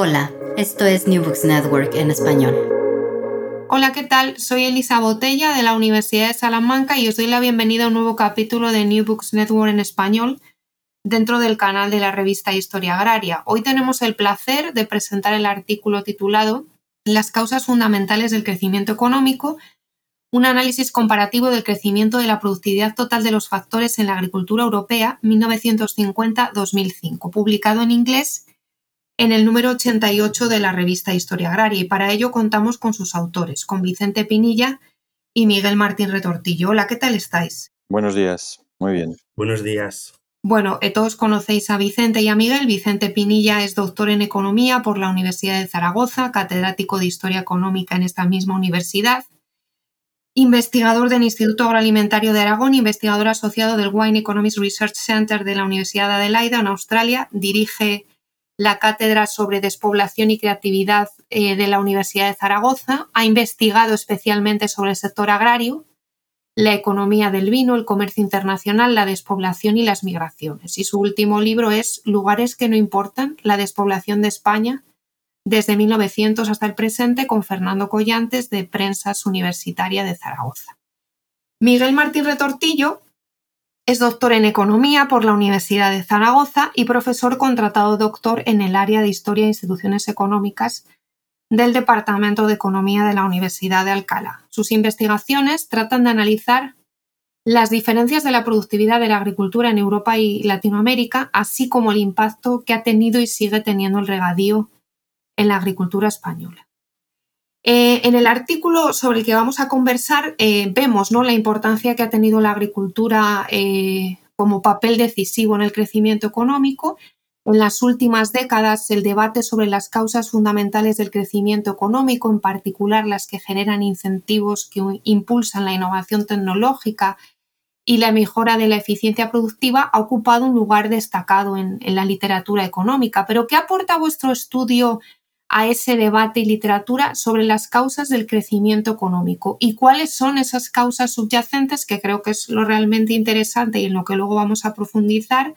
Hola, esto es New Books Network en español. Hola, ¿qué tal? Soy Elisa Botella de la Universidad de Salamanca y os doy la bienvenida a un nuevo capítulo de New Books Network en español dentro del canal de la revista Historia Agraria. Hoy tenemos el placer de presentar el artículo titulado Las causas fundamentales del crecimiento económico, un análisis comparativo del crecimiento de la productividad total de los factores en la agricultura europea 1950-2005, publicado en inglés en el número 88 de la revista Historia Agraria y para ello contamos con sus autores, con Vicente Pinilla y Miguel Martín Retortillo. Hola, ¿qué tal estáis? Buenos días, muy bien. Buenos días. Bueno, eh, todos conocéis a Vicente y a Miguel. Vicente Pinilla es doctor en Economía por la Universidad de Zaragoza, catedrático de Historia Económica en esta misma universidad, investigador del Instituto Agroalimentario de Aragón, investigador asociado del Wine Economics Research Center de la Universidad de Adelaida en Australia, dirige la cátedra sobre despoblación y creatividad eh, de la Universidad de Zaragoza. Ha investigado especialmente sobre el sector agrario, la economía del vino, el comercio internacional, la despoblación y las migraciones. Y su último libro es Lugares que no importan, la despoblación de España desde 1900 hasta el presente con Fernando Collantes de Prensas Universitaria de Zaragoza. Miguel Martín Retortillo es doctor en Economía por la Universidad de Zaragoza y profesor contratado doctor en el área de Historia e Instituciones Económicas del Departamento de Economía de la Universidad de Alcalá. Sus investigaciones tratan de analizar las diferencias de la productividad de la agricultura en Europa y Latinoamérica, así como el impacto que ha tenido y sigue teniendo el regadío en la agricultura española. Eh, en el artículo sobre el que vamos a conversar eh, vemos ¿no? la importancia que ha tenido la agricultura eh, como papel decisivo en el crecimiento económico. En las últimas décadas, el debate sobre las causas fundamentales del crecimiento económico, en particular las que generan incentivos que impulsan la innovación tecnológica y la mejora de la eficiencia productiva, ha ocupado un lugar destacado en, en la literatura económica. Pero, ¿qué aporta vuestro estudio a ese debate y literatura sobre las causas del crecimiento económico y cuáles son esas causas subyacentes, que creo que es lo realmente interesante y en lo que luego vamos a profundizar,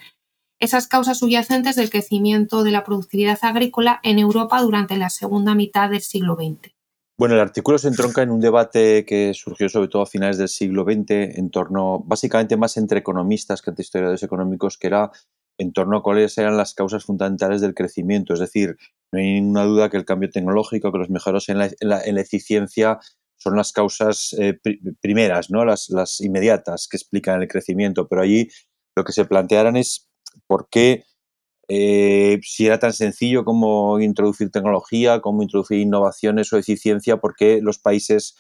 esas causas subyacentes del crecimiento de la productividad agrícola en Europa durante la segunda mitad del siglo XX. Bueno, el artículo se entronca en un debate que surgió sobre todo a finales del siglo XX en torno, básicamente más entre economistas que entre historiadores económicos, que era en torno a cuáles eran las causas fundamentales del crecimiento. Es decir, no hay ninguna duda que el cambio tecnológico, que los mejoros en la, eficiencia son las causas eh, primeras, ¿no? Las, las, inmediatas que explican el crecimiento, pero allí lo que se plantearan es por qué, eh, si era tan sencillo como introducir tecnología, como introducir innovaciones o eficiencia, por qué los países,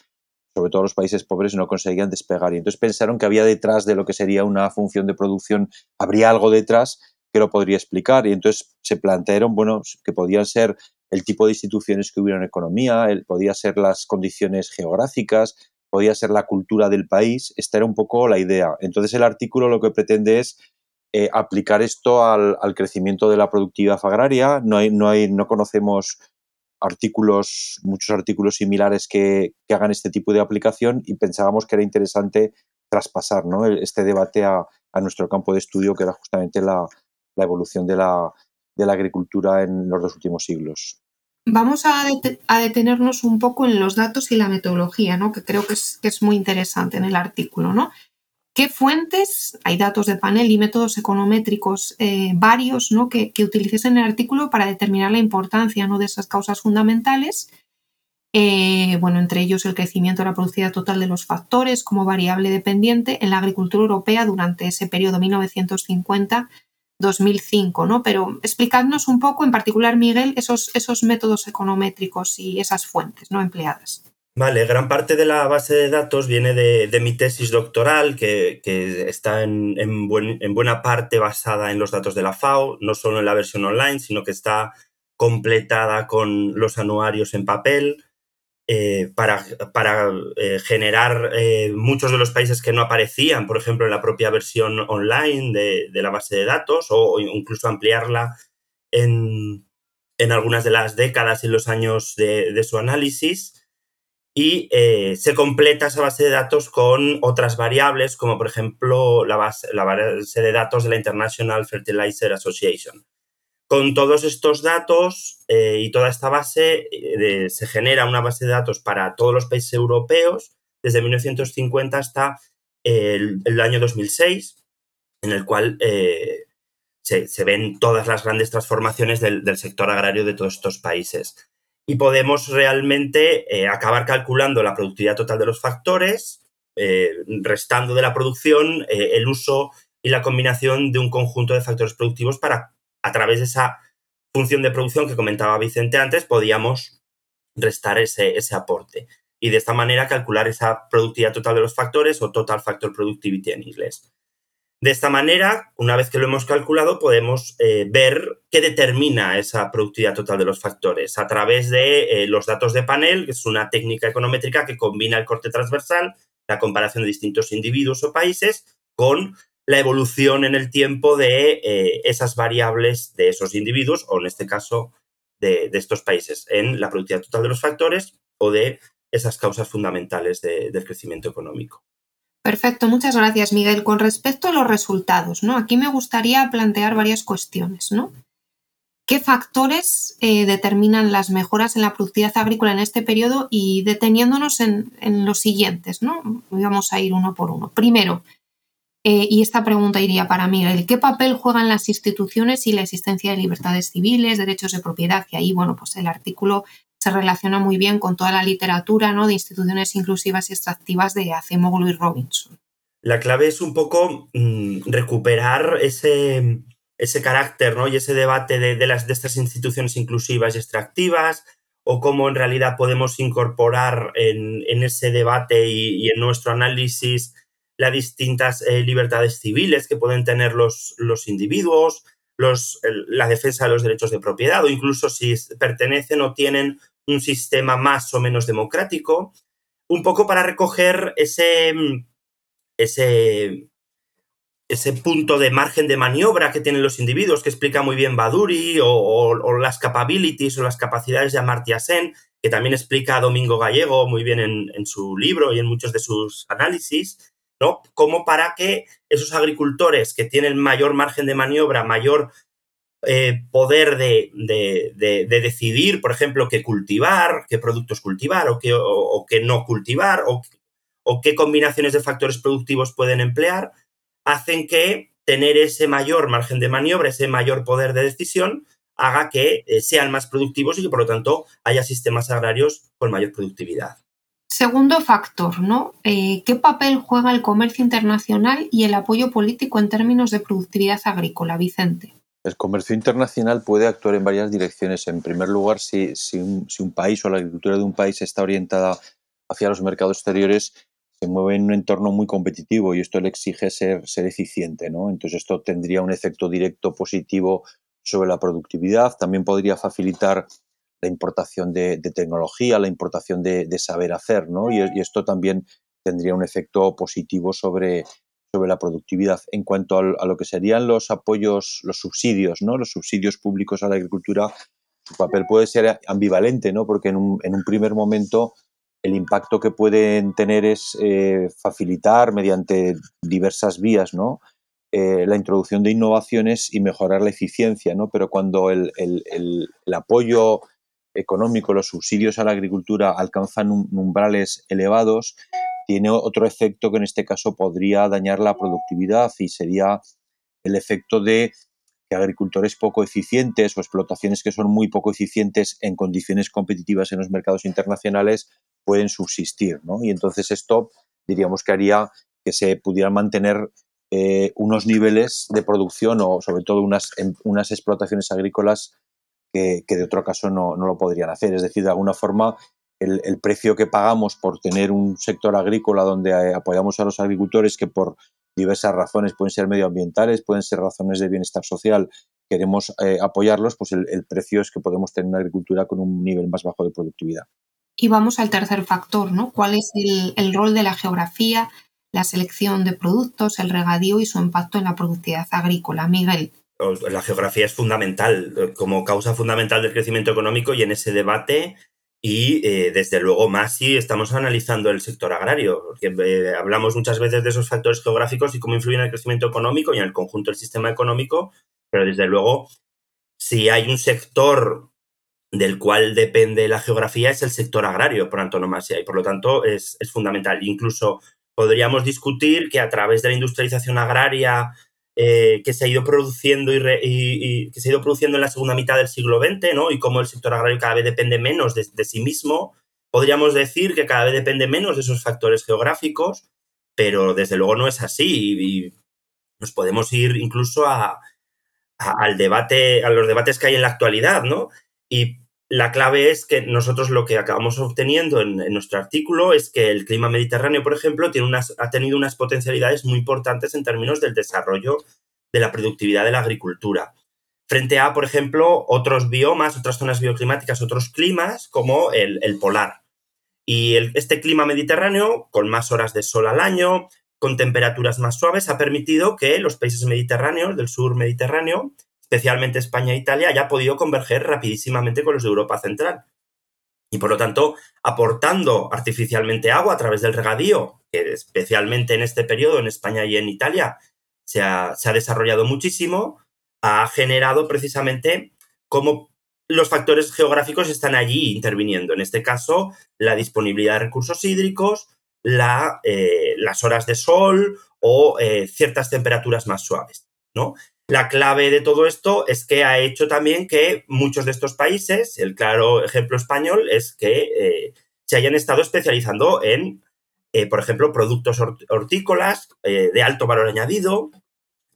sobre todo los países pobres, no conseguían despegar. Y entonces pensaron que había detrás de lo que sería una función de producción, habría algo detrás que lo podría explicar. Y entonces se plantearon, bueno, que podían ser el tipo de instituciones que hubiera en economía, el, podía ser las condiciones geográficas, podía ser la cultura del país. Esta era un poco la idea. Entonces el artículo lo que pretende es eh, aplicar esto al, crecimiento de la productividad agraria. No, hay, no, hay, no conocemos artículos, muchos artículos similares que, hagan este tipo de aplicación y pensábamos que era interesante traspasar ¿no? este debate a, a, nuestro campo de estudio, que era justamente la, la evolución de la, de la agricultura en los dos últimos siglos. Vamos a, detenernos un poco en los datos y la metodología, ¿no? que creo que es, que es muy interesante en el artículo. ¿no? ¿Qué fuentes, hay datos de panel y métodos econométricos eh, varios ¿no? que, que utilices en el artículo para determinar la importancia ¿no? de esas causas fundamentales? Eh, bueno, entre ellos el crecimiento de la productividad total de los factores como variable dependiente en la agricultura europea durante ese periodo 1950 2005, ¿no? Pero explicadnos un poco, en particular, Miguel, esos, esos métodos econométricos y esas fuentes no empleadas. Vale, gran parte de la base de datos viene de, mi tesis doctoral, que, está en, buena parte basada en los datos de la FAO, no solo en la versión online, sino que está completada con los anuarios en papel, eh, para, para eh, generar eh, muchos de los países que no aparecían, por ejemplo, en la propia versión online de, la base de datos o, incluso ampliarla en, algunas de las décadas y los años de, su análisis. Y se completa esa base de datos con otras variables, como por ejemplo la base, la base de datos de la International Fertilizer Association, con todos estos datos eh, y toda esta base, eh, se genera una base de datos para todos los países europeos desde 1950 hasta el, año 2006, en el cual eh, se, ven todas las grandes transformaciones del, sector agrario de todos estos países. Y podemos realmente acabar calculando la productividad total de los factores, restando de la producción el uso y la combinación de un conjunto de factores productivos para a través de esa función de producción que comentaba Vicente antes, podíamos restar ese, ese aporte y de esta manera calcular esa productividad total de los factores o total factor productivity en inglés. De esta manera, una vez que lo hemos calculado, podemos eh, ver qué determina esa productividad total de los factores a través de eh, los datos de panel, que es una técnica econométrica que combina el corte transversal, la comparación de distintos individuos o países, con la evolución en el tiempo de eh, esas variables de esos individuos, o en este caso de, estos países, en la productividad total de los factores o de esas causas fundamentales del crecimiento económico. Perfecto, muchas gracias, Miguel. Con respecto a los resultados, ¿no? Aquí me gustaría plantear varias cuestiones, ¿no? ¿Qué factores eh, determinan las mejoras en la productividad agrícola en este periodo? Y deteniéndonos en, los siguientes, ¿no? Vamos a ir uno por uno. Primero, eh, y esta pregunta iría para Miguel. ¿Qué papel juegan las instituciones y la existencia de libertades civiles, derechos de propiedad? Y ahí, bueno, pues el artículo se relaciona muy bien con toda la literatura ¿no? de instituciones inclusivas y extractivas de Acemoglu y Robinson. La clave es un poco mm, recuperar ese, ese carácter ¿no? y ese debate de, las, de estas instituciones inclusivas y extractivas, o cómo en realidad podemos incorporar en, ese debate y, y en nuestro análisis las distintas eh, libertades civiles que pueden tener los, los individuos, los, la defensa de los derechos de propiedad o incluso si pertenecen o tienen un sistema más o menos democrático, un poco para recoger ese, ese, ese punto de margen de maniobra que tienen los individuos, que explica muy bien Baduri, o, las capabilities o las capacidades de Amartya Sen, que también explica Domingo Gallego muy bien en, en, su libro y en muchos de sus análisis, ¿no? Como para que esos agricultores que tienen mayor margen de maniobra, mayor eh, poder de, decidir, por ejemplo, qué cultivar, qué productos cultivar o qué, no cultivar, o, o, qué combinaciones de factores productivos pueden emplear, hacen que tener ese mayor margen de maniobra, ese mayor poder de decisión, haga que eh, sean más productivos y que, por lo tanto, haya sistemas agrarios con mayor productividad. Segundo factor, ¿no? Eh, ¿Qué papel juega el comercio internacional y el apoyo político en términos de productividad agrícola, Vicente? El comercio internacional puede actuar en varias direcciones. En primer lugar, si, un, país o la agricultura de un país está orientada hacia los mercados exteriores, se mueve en un entorno muy competitivo y esto le exige ser, ser eficiente. ¿no? Entonces, esto tendría un efecto directo positivo sobre la productividad. También podría facilitar la importación de, tecnología, la importación de, saber hacer, ¿no? Y, esto también tendría un efecto positivo sobre, sobre la productividad. En cuanto a lo que serían los apoyos, los subsidios, ¿no? Los subsidios públicos a la agricultura, su papel puede ser ambivalente, ¿no? Porque en un, primer momento el impacto que pueden tener es eh, facilitar mediante diversas vías, ¿no? Eh, la introducción de innovaciones y mejorar la eficiencia, ¿no? Pero cuando el, el apoyo económico, los subsidios a la agricultura alcanzan umbrales elevados, tiene otro efecto que en este caso podría dañar la productividad y sería el efecto de que agricultores poco eficientes o explotaciones que son muy poco eficientes en condiciones competitivas en los mercados internacionales pueden subsistir. ¿no? Y entonces esto diríamos que haría que se pudieran mantener eh, unos niveles de producción o sobre todo unas, unas explotaciones agrícolas que, de otro caso no, lo podrían hacer. Es decir, de alguna forma, el, precio que pagamos por tener un sector agrícola donde eh, apoyamos a los agricultores que por diversas razones pueden ser medioambientales, pueden ser razones de bienestar social, queremos eh, apoyarlos, pues el, precio es que podemos tener una agricultura con un nivel más bajo de productividad. Y vamos al tercer factor, ¿no? ¿Cuál es el, rol de la geografía, la selección de productos, el regadío y su impacto en la productividad agrícola? Miguel. La geografía es fundamental como causa fundamental del crecimiento económico y en ese debate y eh, desde luego más si estamos analizando el sector agrario, porque hablamos muchas veces de esos factores geográficos y cómo influyen en el crecimiento económico y en el conjunto del sistema económico, pero desde luego, si hay un sector del cual depende la geografía, es el sector agrario por antonomasia y por lo tanto es, fundamental. Incluso podríamos discutir que a través de la industrialización agraria eh, que se ha ido produciendo y, que se ha ido produciendo en la segunda mitad del siglo XX, ¿no? Y cómo el sector agrario cada vez depende menos de, sí mismo, podríamos decir que cada vez depende menos de esos factores geográficos, pero desde luego no es así y nos podemos ir incluso a, al debate, a los debates que hay en la actualidad, ¿no? Y la clave es que nosotros lo que acabamos obteniendo en, nuestro artículo es que el clima mediterráneo, por ejemplo, tiene unas, ha tenido unas potencialidades muy importantes en términos del desarrollo de la productividad de la agricultura. Frente a, por ejemplo, otros biomas, otras zonas bioclimáticas, otros climas, como el, polar. Y este clima mediterráneo, con más horas de sol al año, con temperaturas más suaves ha permitido que los países mediterráneos, del sur mediterráneo, especialmente España e Italia, haya podido converger rapidísimamente con los de Europa Central. Y por lo tanto, aportando artificialmente agua a través del regadío, que especialmente en este periodo en España y en Italia se ha, se ha desarrollado muchísimo, ha generado precisamente cómo los factores geográficos están allí interviniendo. En este caso, la disponibilidad de recursos hídricos, la, eh, las horas de sol o eh, ciertas temperaturas más suaves. ¿no? La clave de todo esto es que ha hecho también que muchos de estos países, el claro ejemplo español es que eh, se hayan estado especializando en, por ejemplo, productos hortícolas de alto valor añadido,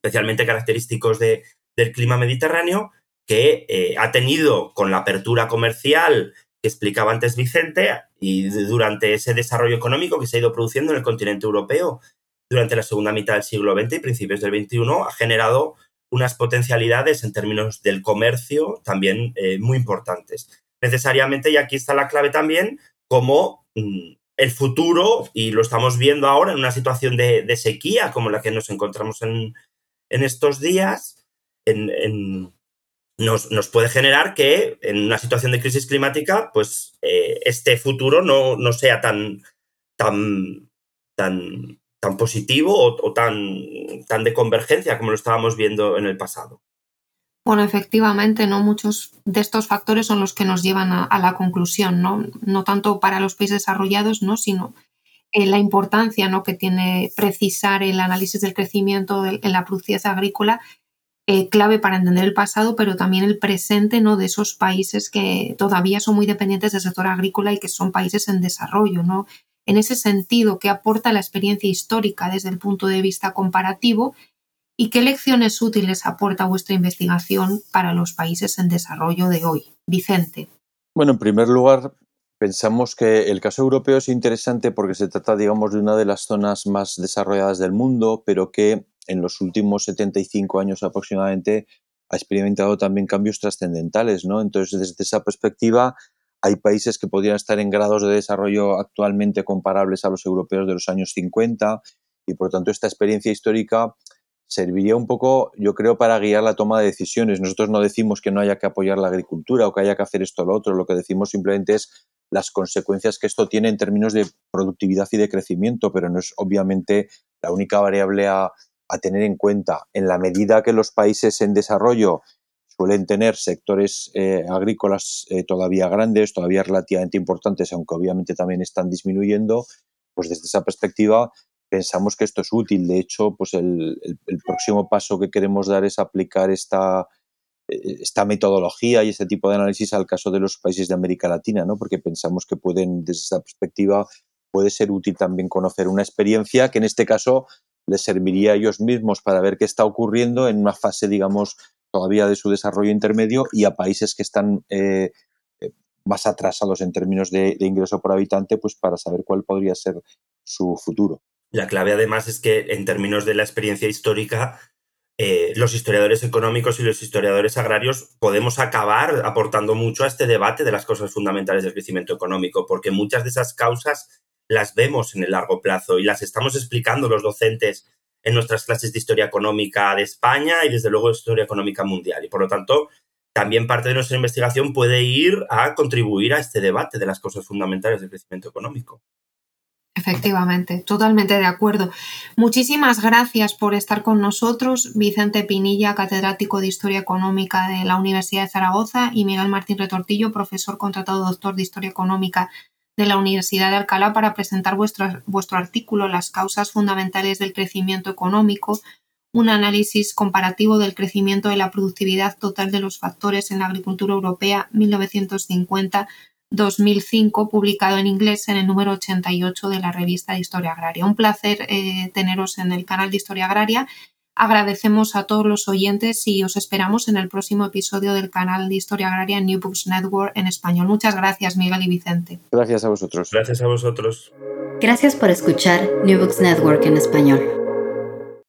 especialmente característicos de, del clima mediterráneo, que ha tenido con la apertura comercial que explicaba antes Vicente, y durante ese desarrollo económico que se ha ido produciendo en el continente europeo durante la segunda mitad del siglo XX y principios del XXI, ha generado unas potencialidades en términos del comercio también eh, muy importantes. Necesariamente, y aquí está la clave también, como mm, el futuro, y lo estamos viendo ahora en una situación de, sequía como la que nos encontramos en, estos días, en, nos, puede generar que en una situación de crisis climática, pues eh, este futuro no, sea tan, tan, tan, tan positivo o, tan, tan de convergencia como lo estábamos viendo en el pasado. Bueno, efectivamente, ¿no? Muchos de estos factores son los que nos llevan a, la conclusión, ¿no? No tanto para los países desarrollados, ¿no? Sino en la importancia ¿no? que tiene precisar el análisis del crecimiento en la productividad agrícola eh, clave para entender el pasado, pero también el presente ¿no? de esos países que todavía son muy dependientes del sector agrícola y que son países en desarrollo. ¿no? En ese sentido, ¿qué aporta la experiencia histórica desde el punto de vista comparativo y qué lecciones útiles aporta vuestra investigación para los países en desarrollo de hoy? Vicente. Bueno, en primer lugar, pensamos que el caso europeo es interesante porque se trata, digamos, de una de las zonas más desarrolladas del mundo, pero que en los últimos 75 años aproximadamente ha experimentado también cambios trascendentales, ¿no? Entonces, desde esa perspectiva, hay países que podrían estar en grados de desarrollo actualmente comparables a los europeos de los años 50 y, por lo tanto, esta experiencia histórica serviría un poco, yo creo, para guiar la toma de decisiones. Nosotros no decimos que no haya que apoyar la agricultura o que haya que hacer esto o lo otro, lo que decimos simplemente es las consecuencias que esto tiene en términos de productividad y de crecimiento, pero no es obviamente la única variable a, a tener en cuenta. En la medida que los países en desarrollo suelen tener sectores eh, agrícolas eh, todavía grandes, todavía relativamente importantes, aunque obviamente también están disminuyendo, pues desde esa perspectiva pensamos que esto es útil. De hecho, pues el, próximo paso que queremos dar es aplicar esta, eh, esta metodología y este tipo de análisis al caso de los países de América Latina, ¿no? porque pensamos que pueden, desde esa perspectiva, puede ser útil también conocer una experiencia que en este caso les serviría a ellos mismos para ver qué está ocurriendo en una fase, digamos, todavía de su desarrollo intermedio y a países que están eh, eh, más atrasados en términos de, ingreso por habitante, pues para saber cuál podría ser su futuro. La clave además es que en términos de la experiencia histórica, eh, los historiadores económicos y los historiadores agrarios podemos acabar aportando mucho a este debate de las causas fundamentales del crecimiento económico, porque muchas de esas causas las vemos en el largo plazo y las estamos explicando los docentes en nuestras clases de historia económica de España y desde luego de historia económica mundial. Y por lo tanto, también parte de nuestra investigación puede ir a contribuir a este debate de las causas fundamentales del crecimiento económico. Efectivamente, totalmente de acuerdo. Muchísimas gracias por estar con nosotros, Vicente Pinilla, catedrático de Historia Económica de la Universidad de Zaragoza, y Miguel Martín Retortillo, profesor contratado doctor de Historia Económica de la Universidad de Alcalá, para presentar vuestro, vuestro artículo Las causas fundamentales del crecimiento económico, un análisis comparativo del crecimiento de la productividad total de los factores en la agricultura europea 1950 2005, publicado en inglés en el número 88 de la revista de Historia Agraria. Un placer eh, teneros en el canal de Historia Agraria. Agradecemos a todos los oyentes y os esperamos en el próximo episodio del canal de Historia Agraria New Books Network en español. Muchas gracias, Miguel y Vicente. Gracias a vosotros. Gracias a vosotros. Gracias por escuchar New Books Network en español.